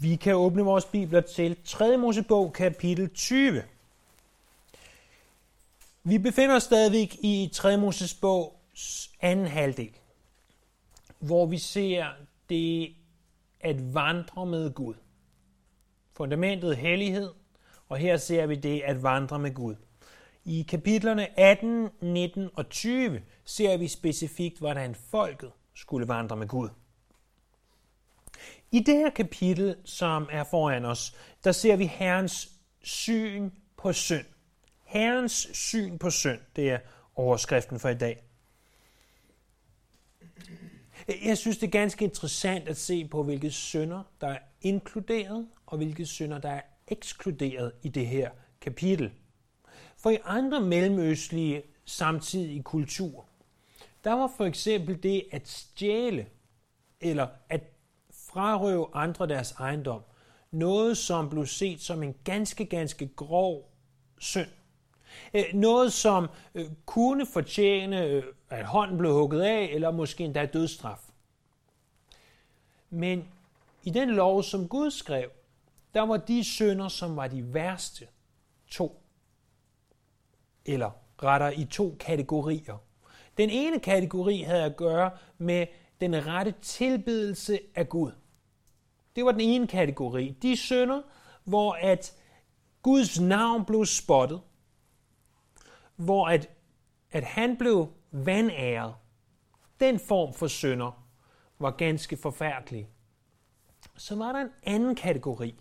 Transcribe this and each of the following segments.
Vi kan åbne vores bibler til 3. Mosebog, kapitel 20. Vi befinder os stadigvæk i 3. Mosebogs anden halvdel, hvor vi ser det at vandre med Gud. Fundamentet hellighed, og her ser vi det at vandre med Gud. I kapitlerne 18, 19 og 20 ser vi specifikt, hvordan folket skulle vandre med Gud. I det her kapitel, som er foran os, der ser vi Herrens syn på synd. Herrens syn på synd, det er overskriften for i dag. Jeg synes, det er ganske interessant at se på, hvilke synder, der er inkluderet, og hvilke synder, der er ekskluderet i det her kapitel. For i andre mellemøstlige samtidige kulturer, der var for eksempel det at stjæle, eller at frarøve andre deres ejendom, noget som blev set som en ganske, ganske grov synd. Øh, noget, som øh, kunne fortjene, øh, at hånden blev hugget af, eller måske endda dødstraf. Men i den lov, som Gud skrev, der var de synder, som var de værste, to. Eller retter i to kategorier. Den ene kategori havde at gøre med den rette tilbedelse af Gud. Det var den ene kategori. De synder, hvor at Guds navn blev spottet, hvor at, at han blev vandæret. Den form for synder var ganske forfærdelig. Så var der en anden kategori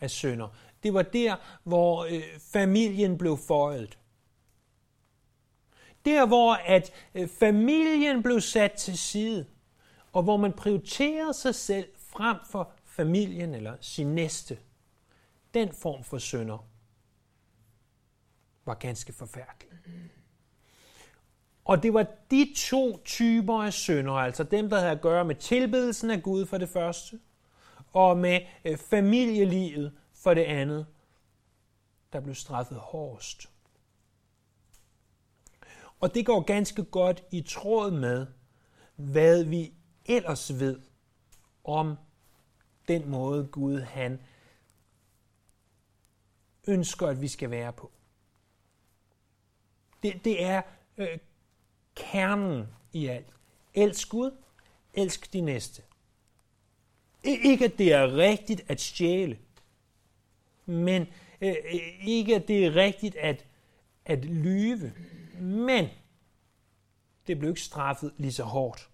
af synder. Det var der, hvor øh, familien blev føjet. Der, hvor at øh, familien blev sat til side, og hvor man prioriterede sig selv frem for familien eller sin næste. Den form for synder var ganske forfærdelig. Og det var de to typer af synder, altså dem, der havde at gøre med tilbedelsen af Gud for det første, og med øh, familielivet for det andet, der blev straffet hårdest. Og det går ganske godt i tråd med, hvad vi ellers ved om den måde Gud han ønsker, at vi skal være på. Det, det er øh, kernen i alt. Elsk Gud, elsk de næste. Ikke at det er rigtigt at stjæle, men øh, øh, ikke at det er rigtigt at, at lyve, men det blev ikke straffet lige så hårdt.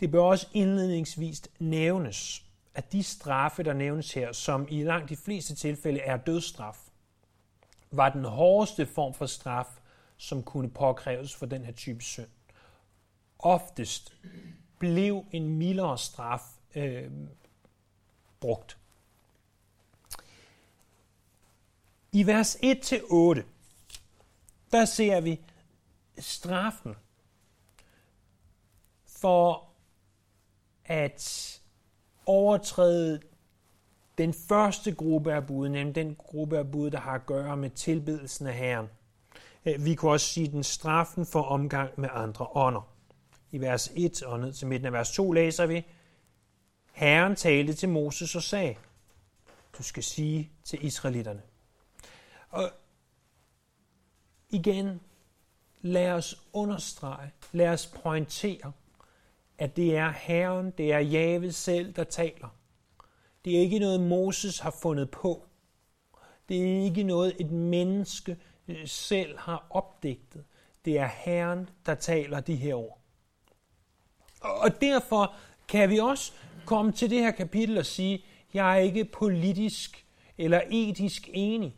Det bør også indledningsvis nævnes, at de straffe, der nævnes her, som i langt de fleste tilfælde er dødsstraf, var den hårdeste form for straf, som kunne påkræves for den her type synd. Oftest blev en mildere straf øh, brugt. I vers 1-8, der ser vi straffen for at overtræde den første gruppe af bud, nemlig den gruppe af bud, der har at gøre med tilbedelsen af Herren. Øh, vi kunne også sige den straffen for omgang med andre ånder. I vers 1 og ned til midten af vers 2 læser vi, Herren talte til Moses og sagde, du skal sige til israelitterne. Og igen, lad os understrege, lad os pointere, at det er Herren, det er Jave selv, der taler. Det er ikke noget, Moses har fundet på. Det er ikke noget, et menneske øh, selv har opdigtet. Det er Herren, der taler de her ord. Og derfor kan vi også komme til det her kapitel og sige, jeg er ikke politisk eller etisk enig.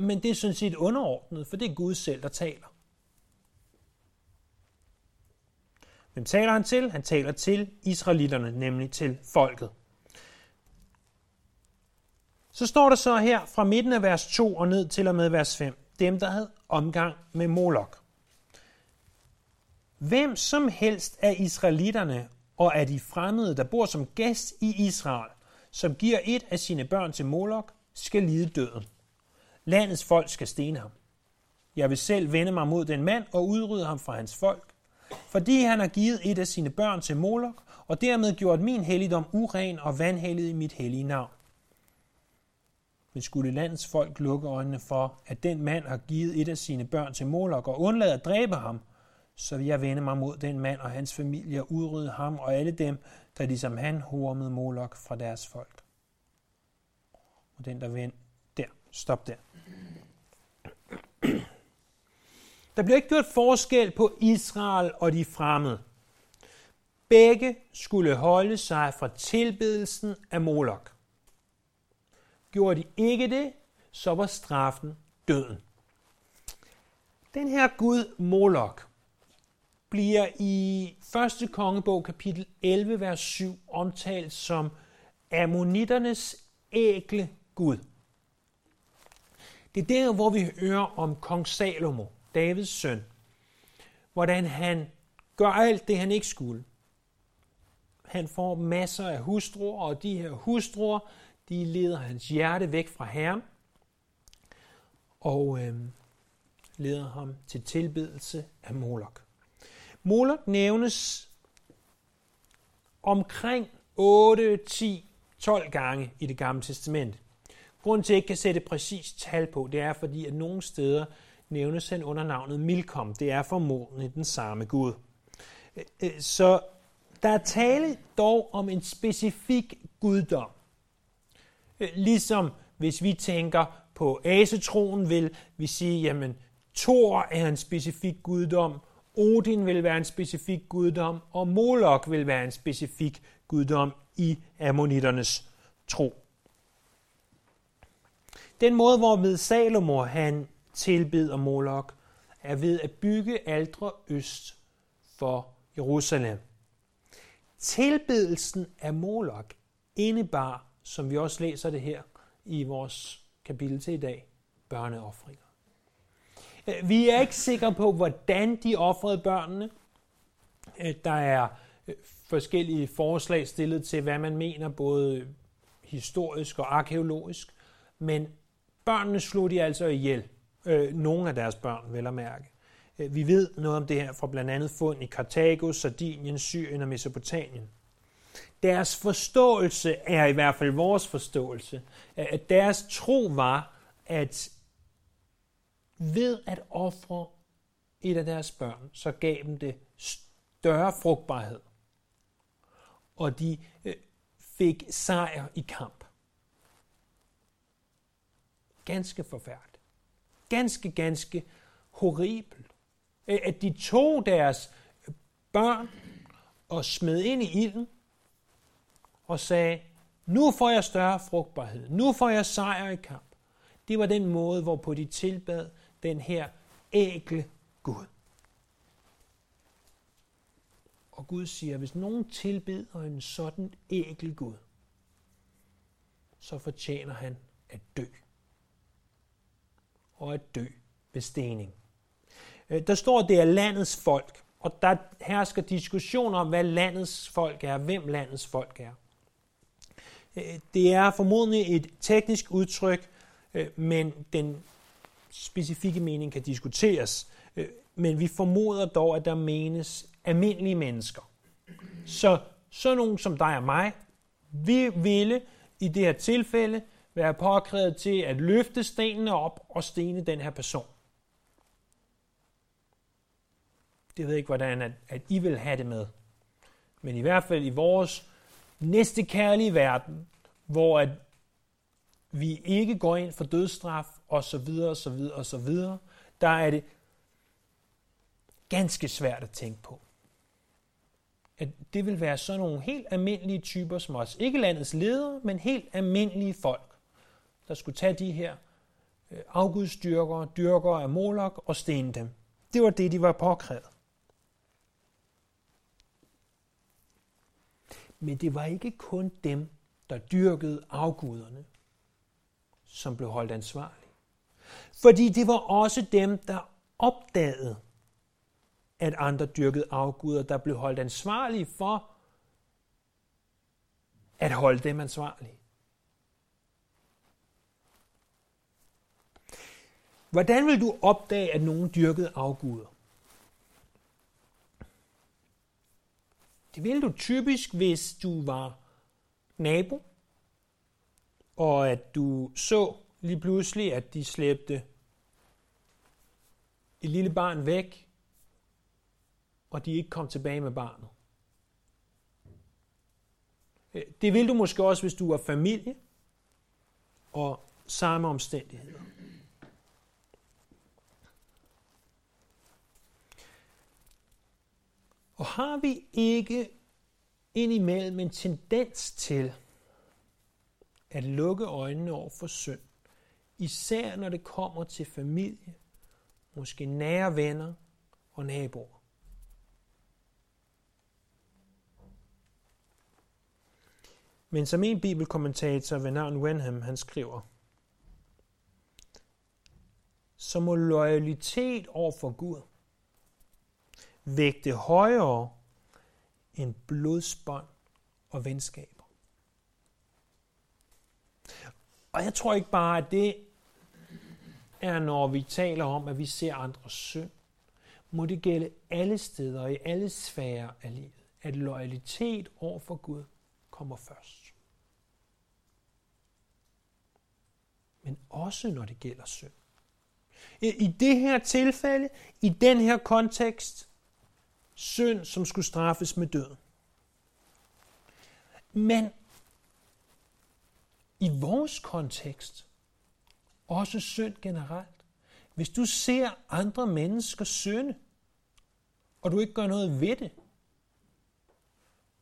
Men det er sådan set underordnet, for det er Gud selv, der taler. Hvem taler han til? Han taler til israelitterne, nemlig til folket. Så står der så her fra midten af vers 2 og ned til og med vers 5, dem der havde omgang med Molok. Hvem som helst af israelitterne og af de fremmede, der bor som gæst i Israel, som giver et af sine børn til Molok, skal lide døden. Landets folk skal stene ham. Jeg vil selv vende mig mod den mand og udrydde ham fra hans folk, fordi han har givet et af sine børn til Molok, og dermed gjort min helligdom uren og vanhellig i mit hellige navn. Men skulle landets folk lukke øjnene for, at den mand har givet et af sine børn til Molok og undlade at dræbe ham, så vil jeg vende mig mod den mand og hans familie og udrydde ham og alle dem, der ligesom han hormede Molok fra deres folk. Og den, der vend... Der. Stop der. Der blev ikke gjort forskel på Israel og de fremmede. Begge skulle holde sig fra tilbedelsen af Molok. Gjorde de ikke det, så var straffen døden. Den her gud Molok bliver i 1. kongebog kapitel 11, vers 7 omtalt som ammonitternes ægle Gud. Det er der, hvor vi hører om kong Salomo, Davids søn, hvordan han gør alt det, han ikke skulle. Han får masser af hustruer, og de her hustruer, de leder hans hjerte væk fra Herren, og øh, leder ham til tilbedelse af Molok. Molok nævnes omkring 8, 10, 12 gange i det gamle testament. Grunden til, at jeg ikke kan sætte præcis tal på, det er fordi, at nogle steder nævnes han under navnet Milkom. Det er formodentlig den samme Gud. Øh, øh, så der er tale dog om en specifik guddom. Øh, ligesom hvis vi tænker på asetroen, vil vi sige, jamen Thor er en specifik guddom, Odin vil være en specifik guddom, og Molok vil være en specifik guddom i ammonitternes tro. Den måde, hvorved Salomo han tilbeder Molok, er ved at bygge aldre øst for Jerusalem. Tilbedelsen af Molok indebar, som vi også læser det her i vores kapitel til i dag, børneoffringer. Øh, vi er ikke sikre på, hvordan de offrede børnene. Øh, der er øh, forskellige forslag stillet til, hvad man mener, både historisk og arkeologisk. Men børnene slog de altså ihjel. Øh, nogle af deres børn, vel at mærke. Øh, vi ved noget om det her fra blandt andet fund i Karthago, Sardinien, Syrien og Mesopotamien. Deres forståelse er i hvert fald vores forståelse, øh, at deres tro var, at ved at ofre et af deres børn, så gav dem det større frugtbarhed. Og de øh, fik sejr i kamp. Ganske forfærdeligt ganske, ganske horribelt. At de tog deres børn og smed ind i ilden og sagde, nu får jeg større frugtbarhed, nu får jeg sejr i kamp. Det var den måde, hvorpå de tilbad den her ægle Gud. Og Gud siger, hvis nogen tilbeder en sådan ægle Gud, så fortjener han at dø og at dø ved stening. Øh, der står, at det er landets folk, og der hersker diskussioner om, hvad landets folk er, hvem landets folk er. Øh, det er formodentlig et teknisk udtryk, øh, men den specifikke mening kan diskuteres. Men vi formoder dog, at der menes almindelige mennesker. Så sådan nogen som dig og mig, vi ville i det her tilfælde være påkrævet til at løfte stenene op og stene den her person. Det ved jeg ikke, hvordan at, at I vil have det med. Men i hvert fald i vores næste kærlige verden, hvor at vi ikke går ind for dødsstraf og så videre og så videre og så videre, der er det ganske svært at tænke på. At det vil være sådan nogle helt almindelige typer som os. Ikke landets ledere, men helt almindelige folk der skulle tage de her øh, afgudstyrkere, dyrkere af Molok og stene dem. Det var det, de var påkrævet. Men det var ikke kun dem, der dyrkede afguderne, som blev holdt ansvarlige. Fordi det var også dem, der opdagede, at andre dyrkede afguder, der blev holdt ansvarlige for at holde dem ansvarlige. Hvordan vil du opdage, at nogen dyrkede afguder? Det ville du typisk, hvis du var nabo, og at du så lige pludselig, at de slæbte et lille barn væk, og de ikke kom tilbage med barnet. Det vil du måske også, hvis du er familie og samme omstændigheder. Og har vi ikke indimellem en tendens til at lukke øjnene over for synd, især når det kommer til familie, måske nære venner og naboer. Men som en bibelkommentator ved navn Wenham, han skriver, så må loyalitet over for Gud vægte højere end blodsbånd og venskaber. Og jeg tror ikke bare, at det er, når vi taler om, at vi ser andres synd. Må det gælde alle steder og i alle sfærer af livet, at loyalitet over for Gud kommer først. Men også når det gælder synd. I det her tilfælde, i den her kontekst, synd, som skulle straffes med døden. Men i vores kontekst, også synd generelt. Hvis du ser andre mennesker synde, og du ikke gør noget ved det,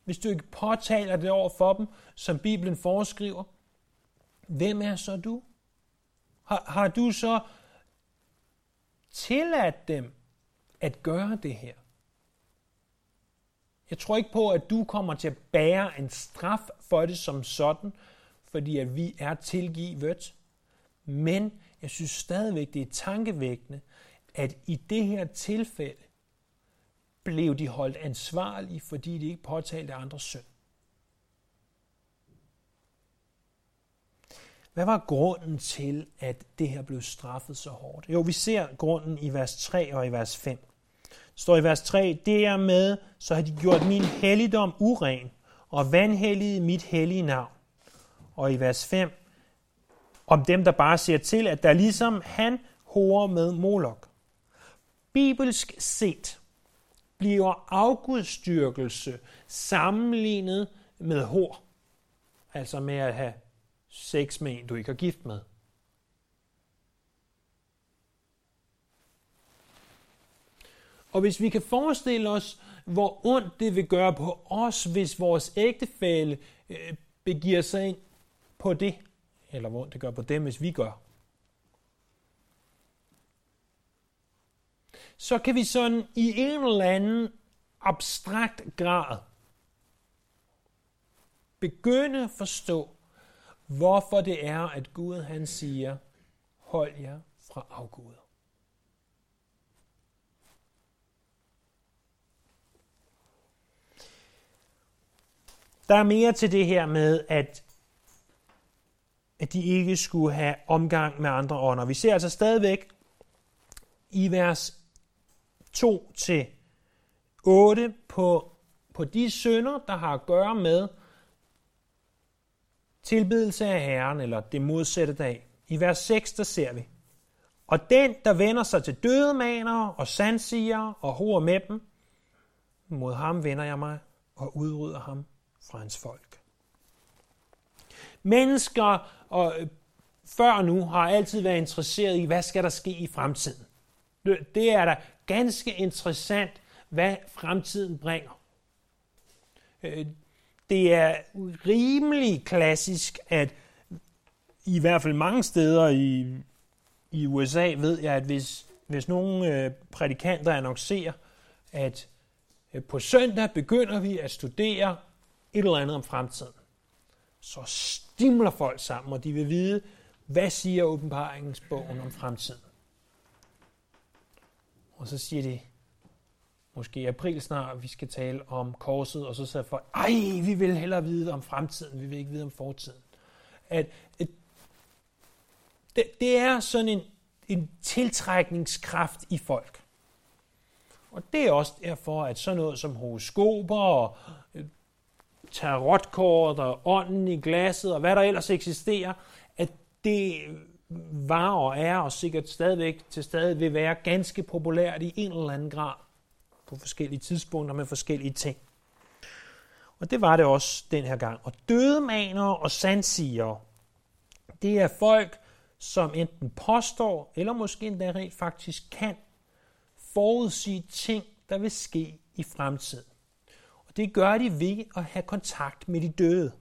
hvis du ikke påtaler det over for dem, som Bibelen foreskriver, hvem er så du? Har, har du så tilladt dem at gøre det her? Jeg tror ikke på, at du kommer til at bære en straf for det som sådan, fordi at vi er tilgivet. Men jeg synes stadigvæk, det er tankevækkende, at i det her tilfælde blev de holdt ansvarlige, fordi de ikke påtalte andres synd. Hvad var grunden til, at det her blev straffet så hårdt? Jo, vi ser grunden i vers 3 og i vers 5. Står i vers 3, dermed så har de gjort min helligdom uren, og vanhelliget mit hellige navn. Og i vers 5, om dem, der bare ser til, at der ligesom han horer med Molok. Bibelsk set bliver afgudstyrkelse sammenlignet med hår, altså med at have sex med en, du ikke er gift med. Og hvis vi kan forestille os, hvor ondt det vil gøre på os, hvis vores ægtefælle øh, begiver sig ind på det, eller hvor det gør på dem, hvis vi gør, så kan vi sådan i en eller anden abstrakt grad begynde at forstå, hvorfor det er, at Gud han siger, hold jer fra afguder. Der er mere til det her med, at, at de ikke skulle have omgang med andre ånder. Vi ser altså stadigvæk i vers 2 til 8 på, på de sønder, der har at gøre med, tilbedelse af Herren, eller det modsatte dag. I vers 6, der ser vi. Og den, der vender sig til dødemanere og sandsiger og hoer med dem, mod ham vender jeg mig og udrydder ham fra hans folk. Mennesker og øh, før nu har altid været interesseret i, hvad skal der ske i fremtiden. Det er da ganske interessant, hvad fremtiden bringer. Øh, det er rimelig klassisk, at i hvert fald mange steder i, i USA ved jeg, at hvis, hvis nogle øh, prædikanter annoncerer, at på søndag begynder vi at studere et eller andet om fremtiden, så stimler folk sammen, og de vil vide, hvad siger åbenbaringsbogen om fremtiden. Og så siger de, måske i april snart, vi skal tale om korset, og så siger folk, ej, vi vil hellere vide om fremtiden, vi vil ikke vide om fortiden. At, at det, det er sådan en, en tiltrækningskraft i folk. Og det er også derfor, at sådan noget som horoskoper og tarotkort og ånden i glasset og hvad der ellers eksisterer, at det var og er og sikkert stadigvæk til stadig vil være ganske populært i en eller anden grad på forskellige tidspunkter med forskellige ting. Og det var det også den her gang. Og dødemanere og sandsigere, det er folk, som enten påstår, eller måske endda rent faktisk kan forudsige ting, der vil ske i fremtiden. Det gør de ved at have kontakt med de døde.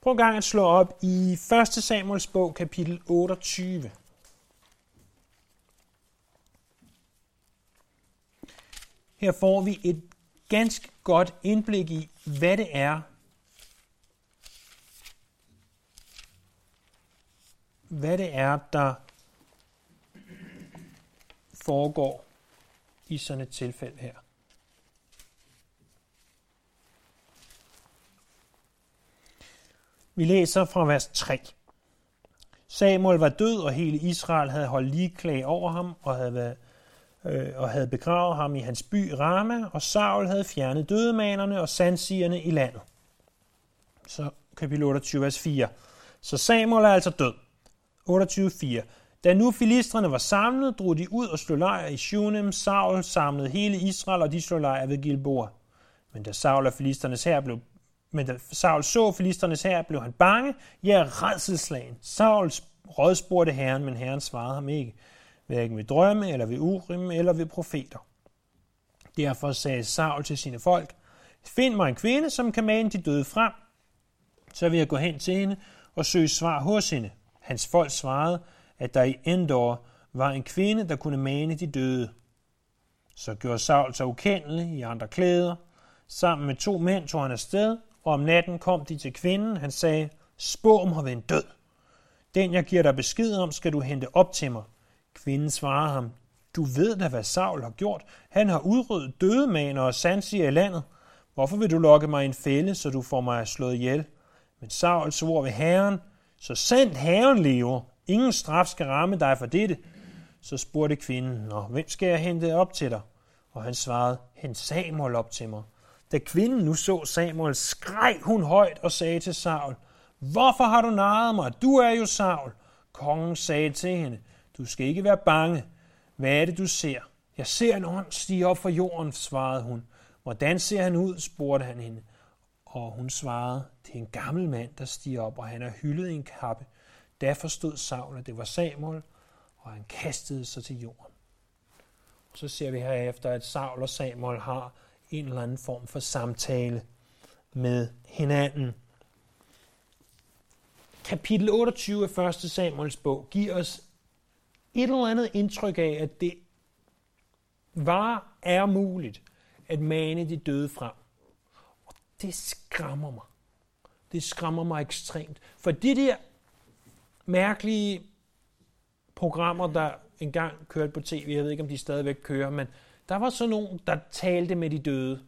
Prøv en gang at slå op i 1. Samuels bog, kapitel 28. Her får vi et ganske godt indblik i, hvad det er, hvad det er, der foregår i sådan et tilfælde her. Vi læser fra vers 3. Samuel var død, og hele Israel havde holdt ligeklag over ham og havde, været, øh, og havde begravet ham i hans by Rama, og Saul havde fjernet dødemanerne og sandsigerne i landet. Så kapitel 28, vers 4. Så Samuel er altså død. 28.4. Da nu filistrene var samlet, drog de ud og slog lejr i Shunem. Saul samlede hele Israel, og de slog lejr ved Gilboa. Men da Saul og filisternes her blev men da Saul så filisternes her, blev han bange, ja, redselslagen. Saul rådspurgte herren, men herren svarede ham ikke, hverken ved drømme, eller ved urim, eller ved profeter. Derfor sagde Saul til sine folk, Find mig en kvinde, som kan mane de døde frem, så vil jeg gå hen til hende og søge svar hos hende. Hans folk svarede, at der i Endor var en kvinde, der kunne mane de døde. Så gjorde Saul sig ukendelig i andre klæder. Sammen med to mænd tog han afsted, og om natten kom de til kvinden. Han sagde, spå om har været død. Den, jeg giver dig besked om, skal du hente op til mig. Kvinden svarede ham, du ved da, hvad Saul har gjort. Han har udryddet dødemaner og sandsiger i landet. Hvorfor vil du lokke mig i en fælde, så du får mig slået ihjel? Men Saul svor ved Herren, så sandt Herren lever. Ingen straf skal ramme dig for dette. Så spurgte kvinden, Nå, hvem skal jeg hente op til dig? Og han svarede, hent Samuel op til mig. Da kvinden nu så Samuel, skreg hun højt og sagde til Saul, Hvorfor har du narret mig? Du er jo Saul. Kongen sagde til hende, Du skal ikke være bange. Hvad er det, du ser? Jeg ser en ånd stige op fra jorden, svarede hun. Hvordan ser han ud? spurgte han hende. Og hun svarede, det er en gammel mand, der stiger op, og han er hyldet i en kappe. Da forstod Saul, at det var Samuel, og han kastede sig til jorden. Og så ser vi herefter, at Saul og Samuel har en eller anden form for samtale med hinanden. Kapitel 28 af 1. Samuels bog giver os et eller andet indtryk af, at det var er muligt at mane de døde frem. Og det skræmmer mig. Det skræmmer mig ekstremt. For de der mærkelige programmer, der engang kørte på tv, jeg ved ikke, om de stadigvæk kører, men der var så nogen, der talte med de døde,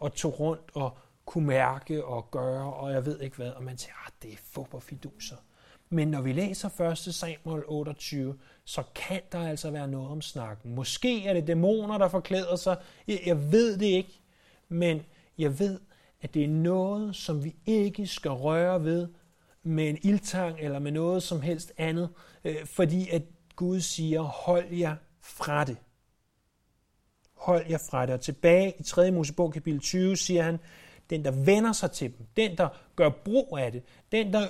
og tog rundt og kunne mærke og gøre, og jeg ved ikke hvad, og man siger, at det er fuberfiduser. Men når vi læser 1. Samuel 28, så kan der altså være noget om snakken. Måske er det dæmoner, der forklæder sig. Jeg ved det ikke, men jeg ved, at det er noget, som vi ikke skal røre ved med en ildtang eller med noget som helst andet, øh, fordi at Gud siger, hold jer fra det. Hold jer fra det. Og tilbage i 3. Mosebog kapitel 20 siger han, den der vender sig til dem, den der gør brug af det, den der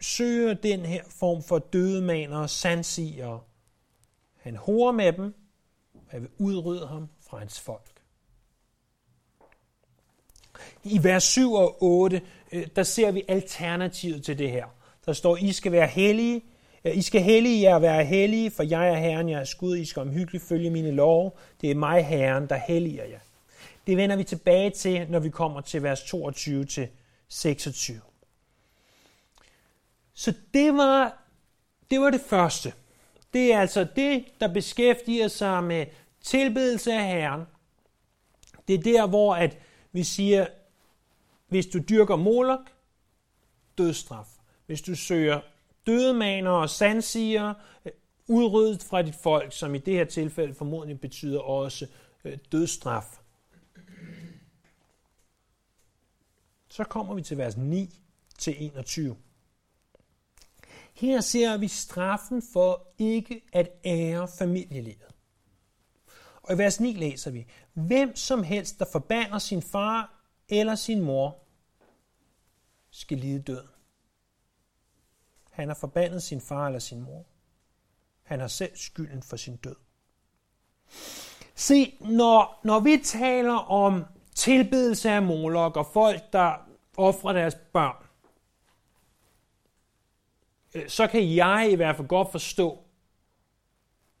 søger den her form for dødemaner og sandsiger, han horer med dem, og jeg vil udrydde ham fra hans folk. I vers 7 og 8, øh, der ser vi alternativet til det her. Der står, I skal være hellige, Øh, i skal hellige jer være hellige, for jeg er Herren, jeg er skud, I skal omhyggeligt følge mine lov. Det er mig, Herren, der helliger jer. Det vender vi tilbage til, når vi kommer til vers 22 til 26. Så det var, det var det første. Det er altså det, der beskæftiger sig med tilbedelse af Herren. Det er der, hvor at vi siger, hvis du dyrker molok, dødstraf. Hvis du søger dødemaner og sandsiger, øh, udryddet fra dit folk, som i det her tilfælde formodentlig betyder også øh, dødsstraf. Så kommer vi til vers 9 til 21. Her ser vi straffen for ikke at ære familielivet. Og i vers 9 læser vi, hvem som helst, der forbander sin far eller sin mor, skal lide døden. Han har forbandet sin far eller sin mor. Han har selv skylden for sin død. Se, når, når vi taler om tilbedelse af Molok og folk, der offrer deres børn, øh, så kan jeg i hvert fald godt forstå,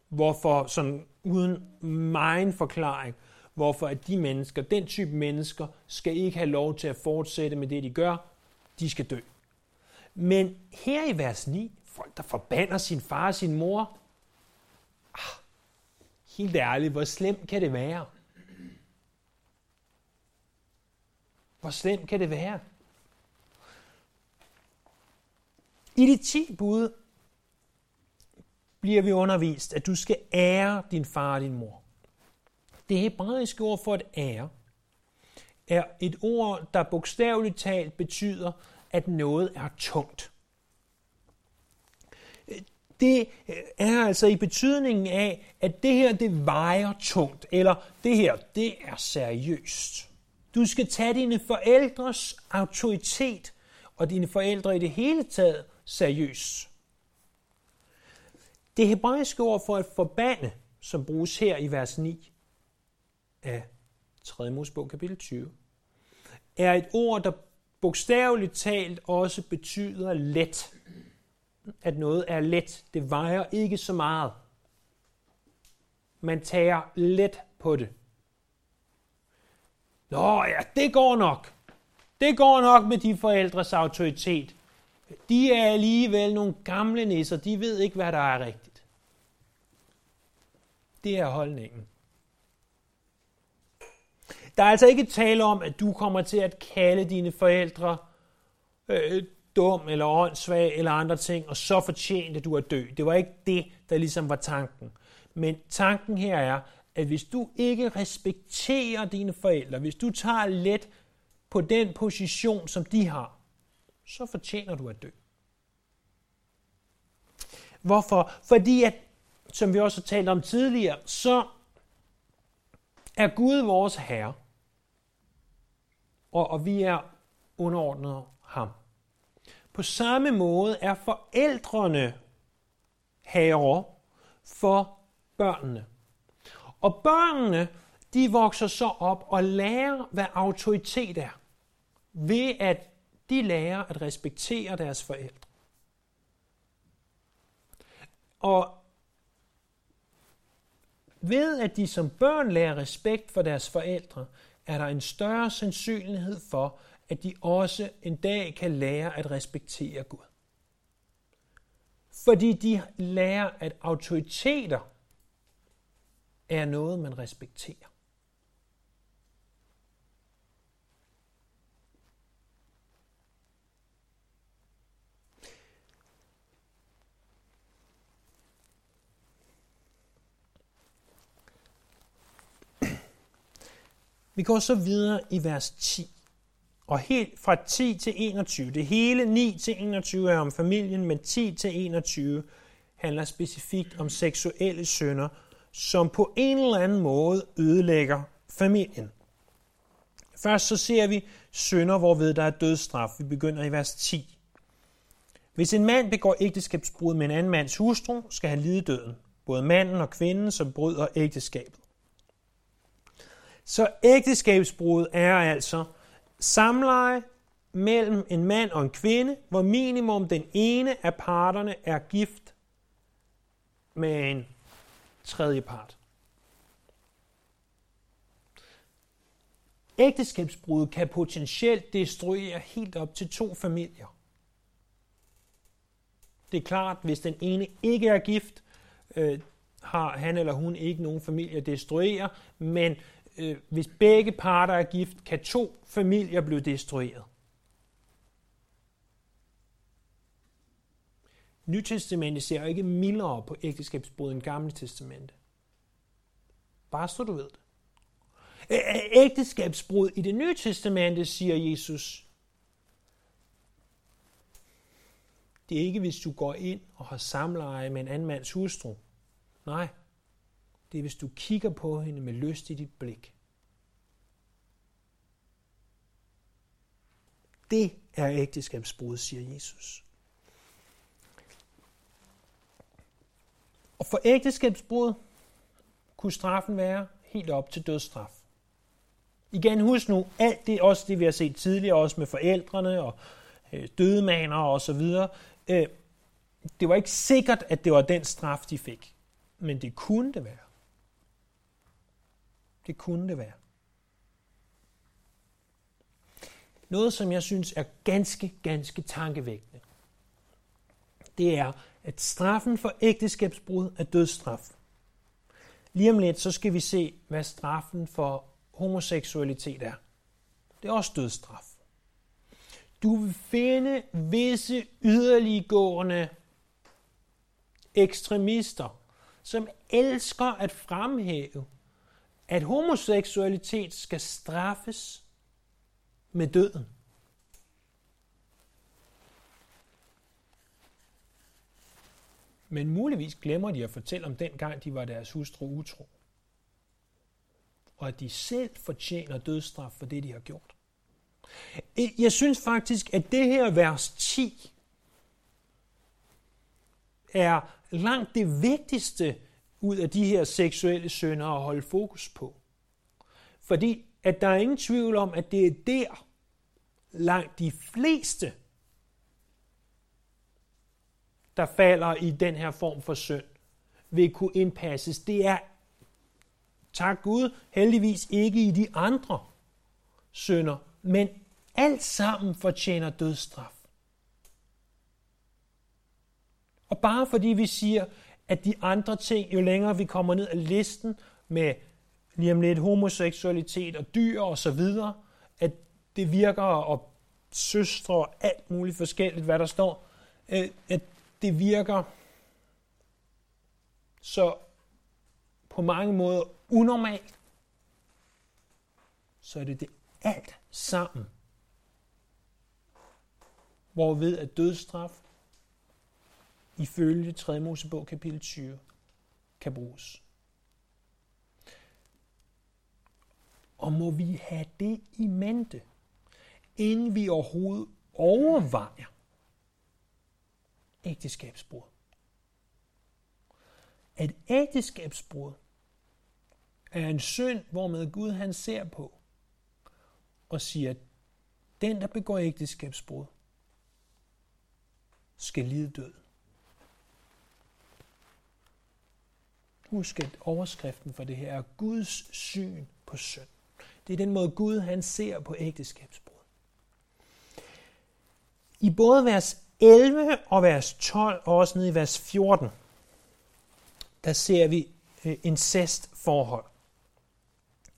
hvorfor sådan uden meget forklaring, hvorfor at de mennesker, den type mennesker, skal ikke have lov til at fortsætte med det, de gør. De skal dø. Men her i vers 9, folk, der forbander sin far og sin mor, ah, helt ærligt, hvor slemt kan det være? Hvor slemt kan det være? I de 10 bud bliver vi undervist, at du skal ære din far og din mor. Det hebraiske ord for at ære er et ord, der bogstaveligt talt betyder, at noget er tungt. Det øh, er altså i betydningen af, at det her det vejer tungt, eller det her det er seriøst. Du skal tage dine forældres autoritet og dine forældre i det hele taget seriøst. Det hebraiske ord for at forbande, som bruges her i vers 9 af 3. Mosebog kapitel 20, er et ord, der bogstaveligt talt også betyder let. At noget er let. Det vejer ikke så meget. Man tager let på det. Nå ja, det går nok. Det går nok med de forældres autoritet. De er alligevel nogle gamle nisser. De ved ikke, hvad der er rigtigt. Det er holdningen. Der er altså ikke tale om, at du kommer til at kalde dine forældre øh, dum eller åndssvag eller andre ting, og så fortjente du at dø. Det var ikke det, der ligesom var tanken. Men tanken her er, at hvis du ikke respekterer dine forældre, hvis du tager let på den position, som de har, så fortjener du at dø. Hvorfor? Fordi at, som vi også har talt om tidligere, så er Gud vores Herre, og, og vi er underordnet ham. På samme måde er forældrene herrer for børnene. Og børnene, de vokser så op og lærer, hvad autoritet er, ved at de lærer at respektere deres forældre. Og ved at de som børn lærer respekt for deres forældre, er der en større sandsynlighed for, at de også en dag kan lære at respektere Gud. Fordi de lærer, at autoriteter er noget, man respekterer. Vi går så videre i vers 10. Og helt fra 10 til 21, det hele 9 til 21 er om familien, men 10 til 21 handler specifikt om seksuelle sønder, som på en eller anden måde ødelægger familien. Først så ser vi sønder, hvorved der er dødsstraf. Vi begynder i vers 10. Hvis en mand begår ægteskabsbrud med en anden mands hustru, skal han lide døden. Både manden og kvinden, som bryder ægteskabet. Så ægteskabsbrud er altså samleje mellem en mand og en kvinde, hvor minimum den ene af parterne er gift med en tredje part. Ægteskabsbrud kan potentielt destruere helt op til to familier. Det er klart, hvis den ene ikke er gift, øh, har han eller hun ikke nogen familie at destruere, men øh, hvis begge parter er gift, kan to familier blive destrueret. Nytestamentet ser ikke mildere på ægteskabsbrud end Gamle Testamente. Bare så du ved det. Ægteskabsbrud i det nye testamente, siger Jesus. Det er ikke, hvis du går ind og har samleje med en anden mands hustru. Nej, det er, hvis du kigger på hende med lyst i dit blik. Det er ægteskabsbrud, siger Jesus. Og for ægteskabsbrud kunne straffen være helt op til dødsstraf. Igen, husk nu, alt det, også det vi har set tidligere, også med forældrene og øh, dødemaner og så videre, øh, det var ikke sikkert, at det var den straf, de fik. Men det kunne det være. Det kunne det være. Noget, som jeg synes er ganske, ganske tankevækkende, det er, at straffen for ægteskabsbrud er dødsstraf. Lige om lidt, så skal vi se, hvad straffen for homoseksualitet er. Det er også dødsstraf. Du vil finde visse yderliggående ekstremister, som elsker at fremhæve, at homoseksualitet skal straffes med døden. Men muligvis glemmer de at fortælle om den gang, de var deres hustru utro. Og at de selv fortjener dødsstraf for det, de har gjort. Jeg synes faktisk, at det her vers 10 er langt det vigtigste ud af de her seksuelle synder at holde fokus på. Fordi at der er ingen tvivl om, at det er der langt de fleste, der falder i den her form for synd, vil kunne indpasses. Det er, tak Gud, heldigvis ikke i de andre synder, men alt sammen fortjener dødsstraf. Og bare fordi vi siger, at de andre ting, jo længere vi kommer ned ad listen med lige om lidt homoseksualitet og dyr og så videre, at det virker og søstre og alt muligt forskelligt, hvad der står, øh, at det virker så på mange måder unormalt, så er det det alt sammen, hvorved at dødsstraf ifølge 3. Mosebog kapitel 20 kan bruges. Og må vi have det i mente, inden vi overhovedet overvejer ægteskabsbrud. At ægteskabsbrud er en synd, hvor med Gud han ser på og siger, at den, der begår ægteskabsbrud, skal lide død. Husk, at overskriften for det her er Guds syn på synd. Det er den måde, Gud han ser på ægteskabsbrud. I både vers 11 og vers 12 og også ned i vers 14, der ser vi øh, incestforhold.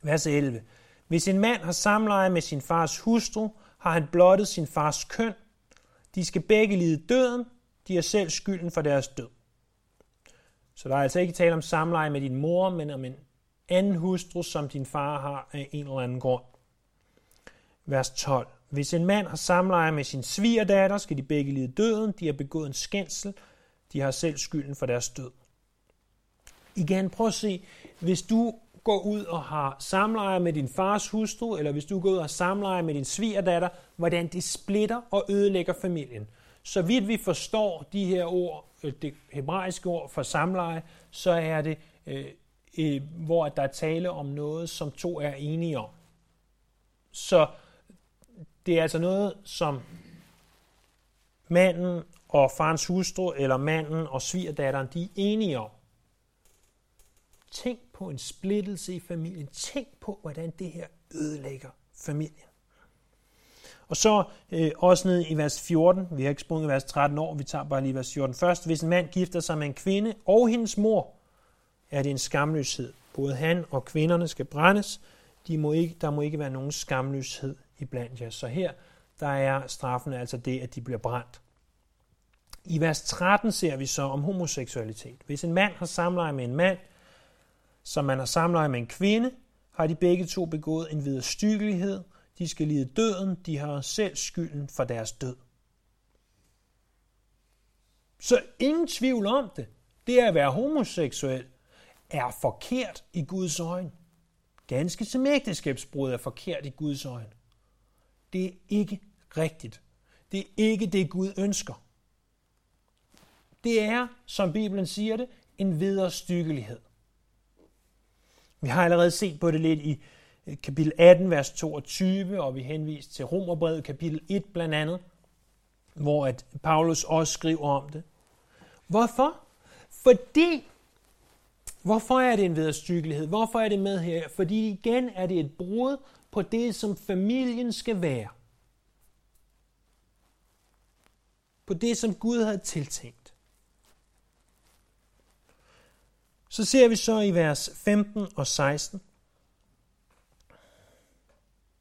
Vers 11. Hvis en mand har samleje med sin fars hustru, har han blottet sin fars køn. De skal begge lide døden. De er selv skylden for deres død. Så der er altså ikke tale om samleje med din mor, men om en anden hustru, som din far har af en eller anden grund. Vers 12. Hvis en mand har samleje med sin svigerdatter, skal de begge lide døden. De har begået en skændsel. De har selv skylden for deres død. Igen, prøv at se, hvis du går ud og har samleje med din fars hustru, eller hvis du går ud og har samleje med din svigerdatter, hvordan det splitter og ødelægger familien. Så vidt vi forstår de her ord, øh, det hebraiske ord for samleje, så er det, øh, øh, hvor der er tale om noget, som to er enige om. Så det er altså noget, som manden og farens hustru, eller manden og svigerdatteren, de er enige om. Tænk på en splittelse i familien. Tænk på, hvordan det her ødelægger familien. Og så øh, også ned i vers 14, vi har ikke sprunget vers 13 år, vi tager bare lige vers 14 først. Hvis en mand gifter sig med en kvinde og hendes mor, er det en skamløshed. Både han og kvinderne skal brændes. De må ikke, der må ikke være nogen skamløshed iblandt jer. Så her der er straffen altså det, at de bliver brændt. I vers 13 ser vi så om homoseksualitet. Hvis en mand har samleje med en mand, som man har samleje med en kvinde, har de begge to begået en vederstyggelighed. De skal lide døden. De har selv skylden for deres død. Så ingen tvivl om det. Det at være homoseksuel er forkert i Guds øjne. Ganske som ægteskabsbrud er forkert i Guds øjne. Det er ikke rigtigt. Det er ikke det, Gud ønsker. Det er, som Bibelen siger det, en vederstyggelighed. Vi har allerede set på det lidt i kapitel 18, vers 22, og vi henvist til Romerbrevet kapitel 1 blandt andet, hvor at Paulus også skriver om det. Hvorfor? Fordi, hvorfor er det en vederstyggelighed? Hvorfor er det med her? Fordi igen er det et brud på det, som familien skal være. På det, som Gud havde tiltænkt. Så ser vi så i vers 15 og 16.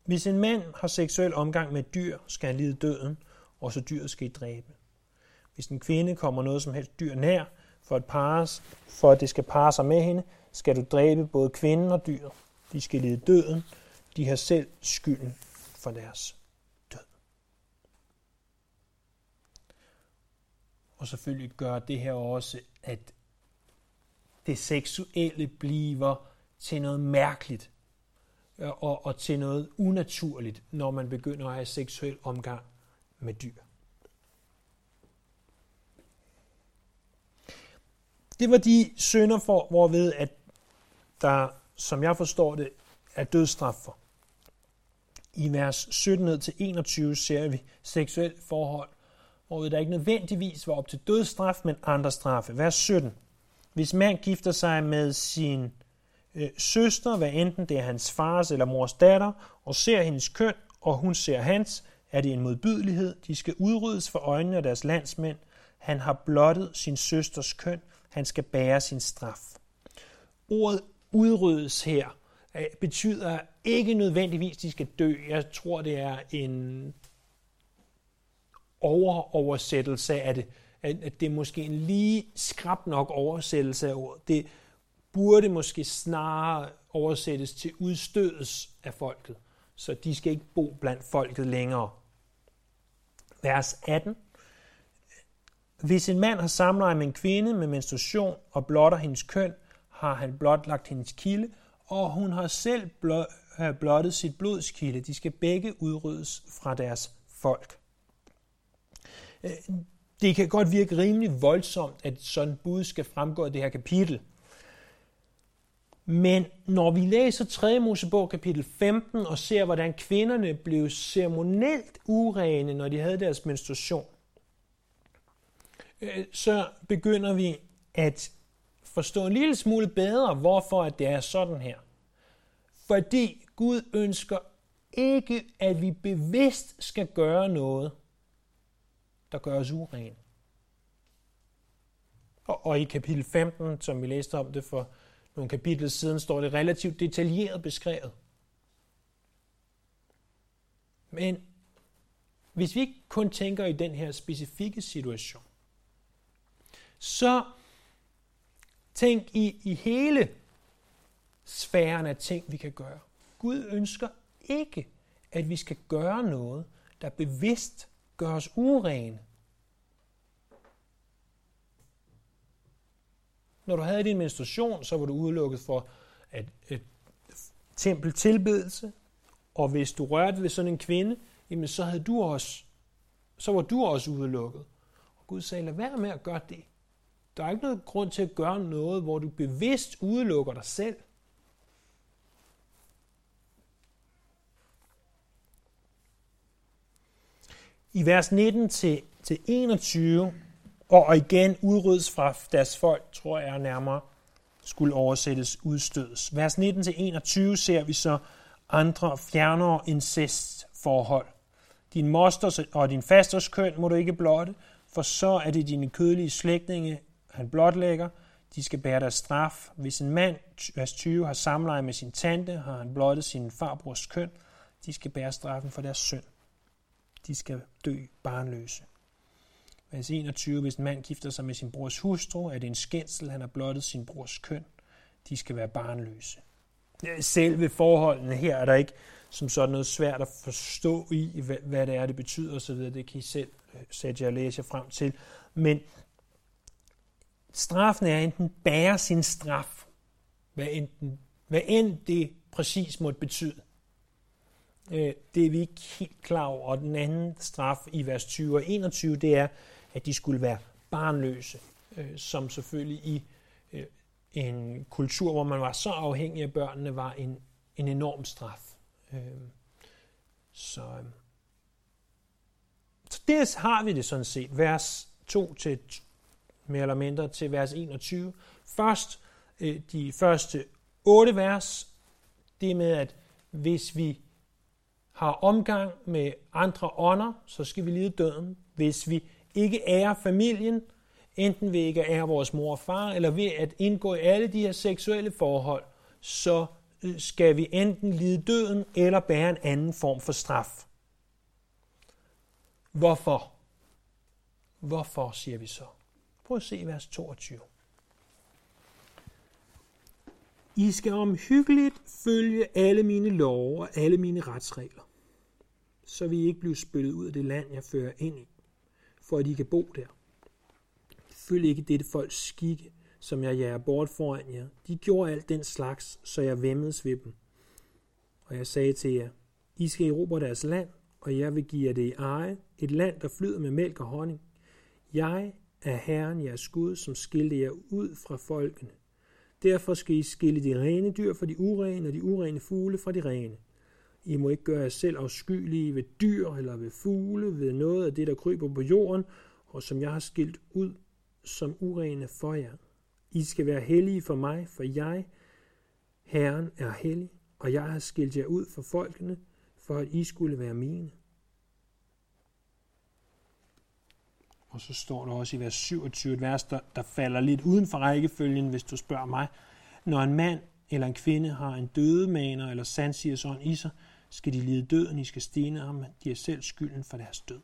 Hvis en mand har seksuel omgang med dyr, skal han lide døden, og så dyret skal I dræbe. Hvis en kvinde kommer noget som helst dyr nær, for at, pares, for at det skal parre sig med hende, skal du dræbe både kvinden og dyret. De skal lide døden. De har selv skylden for deres død. Og selvfølgelig gør det her også, at det seksuelle bliver til noget mærkeligt Øh, og, og til noget unaturligt, når man begynder at have seksuel omgang med dyr. Det var de sønder, for, hvorved at der, som jeg forstår det, er dødstraf for. I vers 17-21 ser vi seksuelt forhold, hvor der ikke nødvendigvis var op til dødstraf, men andre straffe. Vers 17. Hvis mand gifter sig med sin øh, søster, hvad enten det er hans fars eller mors datter, og ser hendes køn, og hun ser hans, er det en modbydelighed. De skal udryddes for øjnene af deres landsmænd. Han har blottet sin søsters køn. Han skal bære sin straf. Ordet udryddes her øh, betyder ikke nødvendigvis, at de skal dø. Jeg tror, det er en overoversættelse af det at det er måske en lige skrab nok oversættelse af ordet. Det burde måske snarere oversættes til udstødes af folket, så de skal ikke bo blandt folket længere. Vers 18. Hvis en mand har samleje med en kvinde med menstruation og blotter hendes køn, har han blotlagt hendes kilde, og hun har selv øh, blottet sit blodskilde. De skal begge udryddes fra deres folk øh, det kan godt virke rimelig voldsomt, at sådan bud skal fremgå af det her kapitel. Men når vi læser 3. Mosebog kapitel 15 og ser, hvordan kvinderne blev ceremonielt urene, når de havde deres menstruation, øh, så begynder vi at forstå en lille smule bedre, hvorfor det er sådan her. Fordi Gud ønsker ikke, at vi bevidst skal gøre noget, der gør os urene. Og, og i kapitel 15, som vi læste om det for nogle kapitler siden, står det relativt detaljeret beskrevet. Men hvis vi ikke kun tænker i den her specifikke situation, så tænk i, i hele sfæren af ting, vi kan gøre. Gud ønsker ikke, at vi skal gøre noget, der bevidst gør os urene. Når du havde din menstruation, så var du udelukket for at, et tempel tilbedelse, og hvis du rørte ved sådan en kvinde, jamen så havde du også, så var du også udelukket. Og Gud sagde, lad være med at gøre det. Der er ikke noget grund til at gøre noget, hvor du bevidst udelukker dig selv. i vers 19 til, til 21, og igen udryddes fra deres folk, tror jeg nærmere skulle oversættes udstødes. Vers 19 til 21 ser vi så andre fjernere incestforhold. Din mosters og din fasters køn må du ikke blotte, for så er det dine kødelige slægtninge, han blotlægger. De skal bære deres straf. Hvis en mand, vers 20, har samleje med sin tante, har han blottet sin farbrors køn. De skal bære straffen for deres synd de skal dø barnløse. Vers 21, hvis en mand gifter sig med sin brors hustru, er det en skændsel, han har blottet sin brors køn. De skal være barnløse. Selve forholdene her er der ikke som sådan noget svært at forstå i, hvad, det er, det betyder osv. Det kan I selv øh, sætte jer og læse jer frem til. Men straffen er enten bære sin straf, hvad, enten, hvad end det præcis måtte betyde. Øh, det er vi ikke helt klar over. Og den anden straf i vers 20 og 21, det er, at de skulle være barnløse, øh, som selvfølgelig i øh, en kultur, hvor man var så afhængig af børnene, var en, en enorm straf. Øhm, så, øhm, så det har vi det sådan set. Vers 2 til mere eller mindre til vers 21. Først øh, de første otte vers, det med, at hvis vi har omgang med andre ånder, så skal vi lide døden. Hvis vi ikke ære familien, enten ved ikke at ære vores mor og far, eller ved at indgå i alle de her seksuelle forhold, så øh, skal vi enten lide døden eller bære en anden form for straf. Hvorfor? Hvorfor, siger vi så? Prøv at se vers 22. I skal omhyggeligt følge alle mine love og alle mine retsregler, så vi ikke bliver spillet ud af det land, jeg fører ind i, for at I kan bo der. Følg ikke dette folks skikke, som jeg jager bort foran jer. De gjorde alt den slags, så jeg vemmedes ved dem. Og jeg sagde til jer, I skal erobre deres land, og jeg vil give jer det i eje, et land, der flyder med mælk og honning. Jeg er Herren, jeres Gud, som skilte jer ud fra folkene. Derfor skal I skille de rene dyr fra de urene, og de urene fugle fra de rene. I må ikke gøre jer selv afskyelige ved dyr eller ved fugle, ved noget af det, der kryber på jorden, og som jeg har skilt ud som urene for jer. I skal være hellige for mig, for jeg, Herren, er hellig, og jeg har skilt jer ud for folkene, for at I skulle være mine. Og så står der også i vers 27 et vers, der, der falder lidt uden for rækkefølgen, hvis du spørger mig. Når en mand eller en kvinde har en dødemaner eller sandsigersånd i sig, skal de lide døden, I skal stene ham, de er selv skylden for deres død.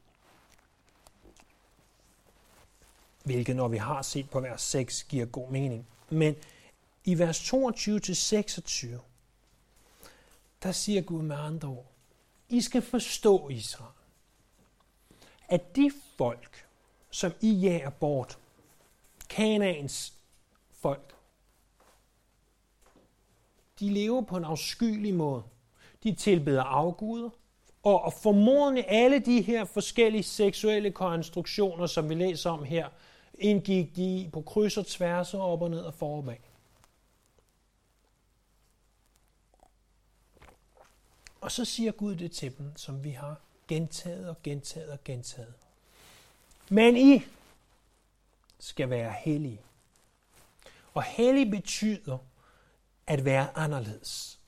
Hvilket, når vi har set på vers 6, giver god mening. Men i vers 22-26, der siger Gud med andre ord, I skal forstå Israel, at de folk, som I jager bort, Kanaans folk, de lever på en afskyelig måde. De tilbeder afguder, og formodende alle de her forskellige seksuelle konstruktioner, som vi læser om her, indgik de i på kryds og tværs og op og ned og foran. Og så siger Gud det til dem, som vi har gentaget og gentaget og gentaget. Men I skal være hellige. Og hellig betyder at være anderledes.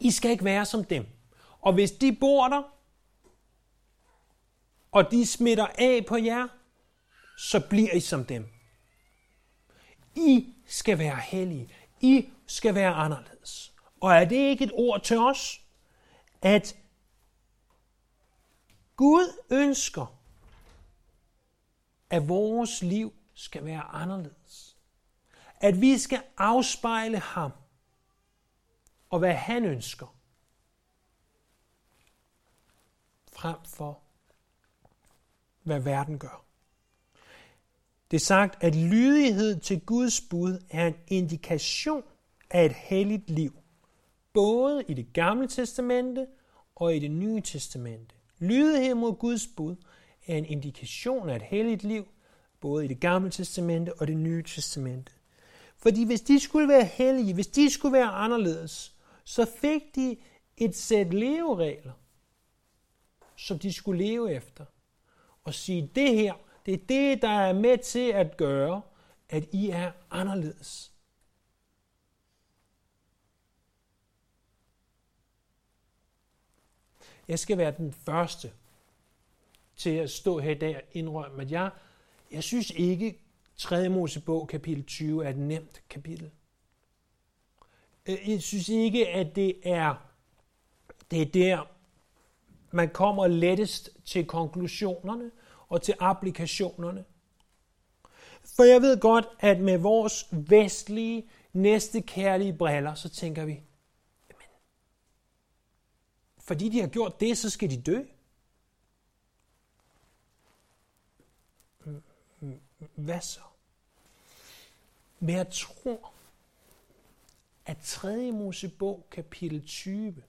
I skal ikke være som dem. Og hvis de bor der, og de smitter af på jer, så bliver I som dem. I skal være hellige. I skal være anderledes. Og er det ikke et ord til os, at Gud ønsker, at vores liv skal være anderledes. At vi skal afspejle ham og hvad han ønsker. Frem for hvad verden gør. Det er sagt, at lydighed til Guds bud er en indikation af et helligt liv, både i det gamle testamente og i det nye testamente. Lydighed mod Guds bud er en indikation af et helligt liv, både i det gamle testamente og det nye testamente. Fordi hvis de skulle være hellige, hvis de skulle være anderledes, så fik de et sæt leveregler, som de skulle leve efter. Og sige, det her, det er det, der er med til at gøre, at I er anderledes. Jeg skal være den første til at stå her i dag og indrømme, at jeg, jeg synes ikke, 3. Mosebog kapitel 20 er et nemt kapitel. Øh, jeg synes ikke, at det er, det er der, man kommer lettest til konklusionerne og til applikationerne. For jeg ved godt, at med vores vestlige, næste kærlige briller, så tænker vi, jamen, fordi de har gjort det, så skal de dø. Mm, mm, mm, hvad så? Men jeg tror, at 3. Mosebog kapitel 20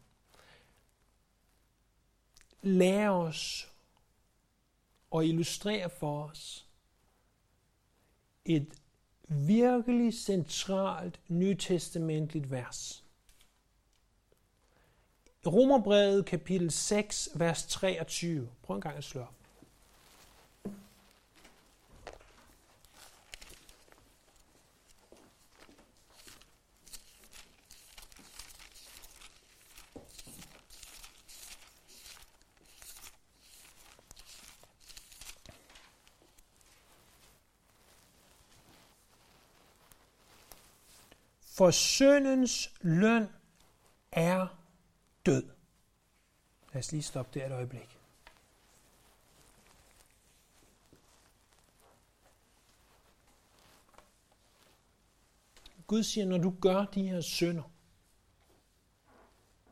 lærer os og illustrerer for os et virkelig centralt nytestamentligt vers. Romerbrevet kapitel 6, vers 23. Prøv en gang at slå op. For syndens løn er død. Lad os lige stoppe der et øjeblik. Gud siger, når du gør de her synder,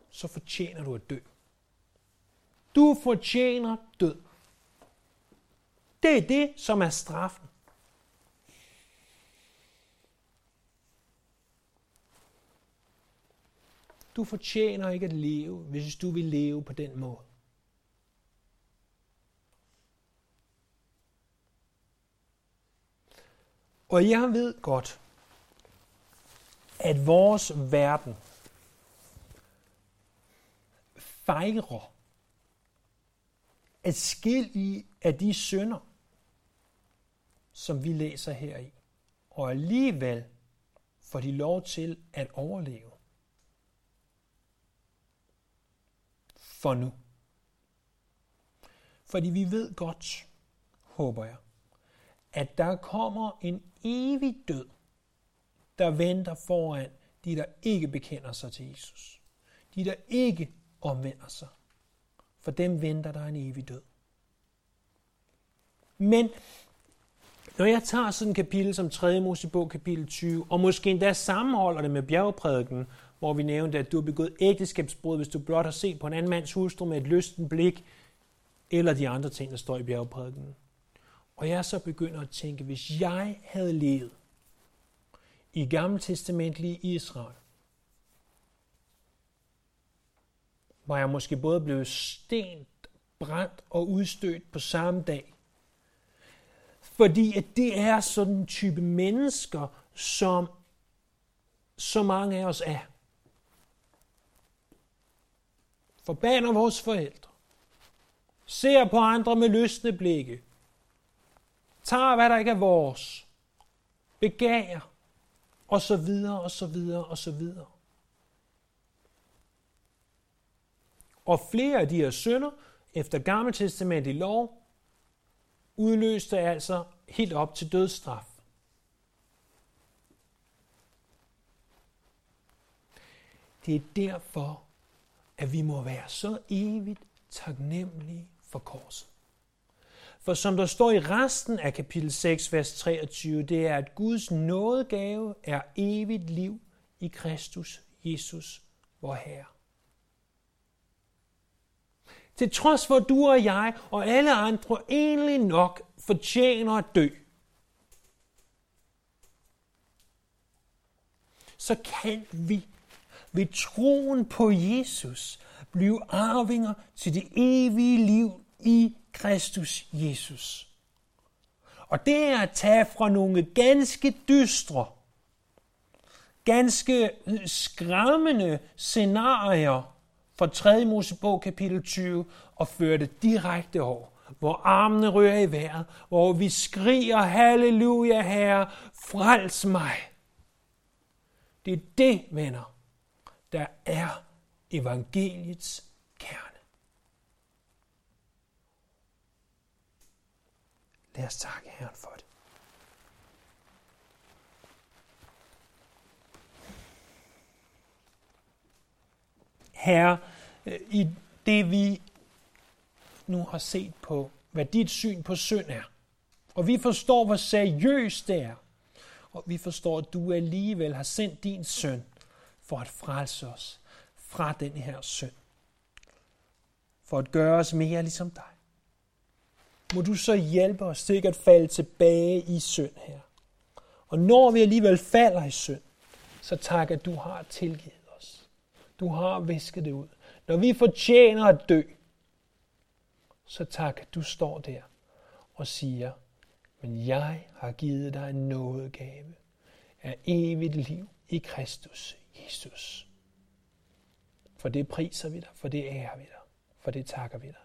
så fortjener du at dø. Du fortjener død. Det er det, som er straffen. Du fortjener ikke at leve, hvis du vil leve på den måde. Og jeg ved godt, at vores verden fejrer at i af de synder, som vi læser her i, og alligevel får de lov til at overleve. For nu. Fordi vi ved godt, håber jeg, at der kommer en evig død, der venter foran de, der ikke bekender sig til Jesus. De, der ikke omvender sig. For dem venter der en evig død. Men når jeg tager sådan et kapitel som 3. Mosebog kapitel 20, og måske endda sammenholder det med bjergprædiken, hvor vi nævnte, at du har begået ægteskabsbrud, hvis du blot har set på en anden mands hustru med et lysten blik, eller de andre ting, der står i bjergprædiken. Og jeg så begynder at tænke, hvis jeg havde levet i Gamle Testamentlige Israel, var jeg måske både blev stent, brændt og udstødt på samme dag. Fordi at det er sådan en type mennesker, som så mange af os er. Forbander vores forældre, ser på andre med lystne blikke, tager hvad der ikke er vores, begærer, og så videre, og så videre, og så videre. Og flere af de her synder, efter Gammeltestamentet i lov, udløste altså helt op til dødsstraf. Det er derfor, at vi må være så evigt taknemmelige for korset. For som der står i resten af kapitel 6, vers 23, det er, at Guds nådegave er evigt liv i Kristus Jesus, vor Herre. Til trods for, at du og jeg og alle andre egentlig nok fortjener at dø, så kan vi ved troen på Jesus blive arvinger til det evige liv i Kristus Jesus. Og det er at tage fra nogle ganske dystre, ganske øh, skræmmende scenarier fra 3. Mosebog kapitel 20 og føre det direkte over, hvor armene rører i vejret, hvor vi skriger, halleluja herre, frels mig. Det er det, venner, der er evangeliets kerne. Lad os takke Herren for det. Herre, øh, i det vi nu har set på, hvad dit syn på synd er, og vi forstår, hvor seriøst det er, Og vi forstår, at du alligevel har sendt din søn for at frelse os fra den her synd. For at gøre os mere ligesom dig. Må du så hjælpe os til ikke at falde tilbage i synd her. Og når vi alligevel falder i synd, så tak, at du har tilgivet os. Du har visket det ud. Når vi fortjener at dø, så tak, at du står der og siger, men jeg har givet dig en nådegave af evigt liv i Kristus Jesus. For det priser vi dig, for det ærer vi dig, for det takker vi dig.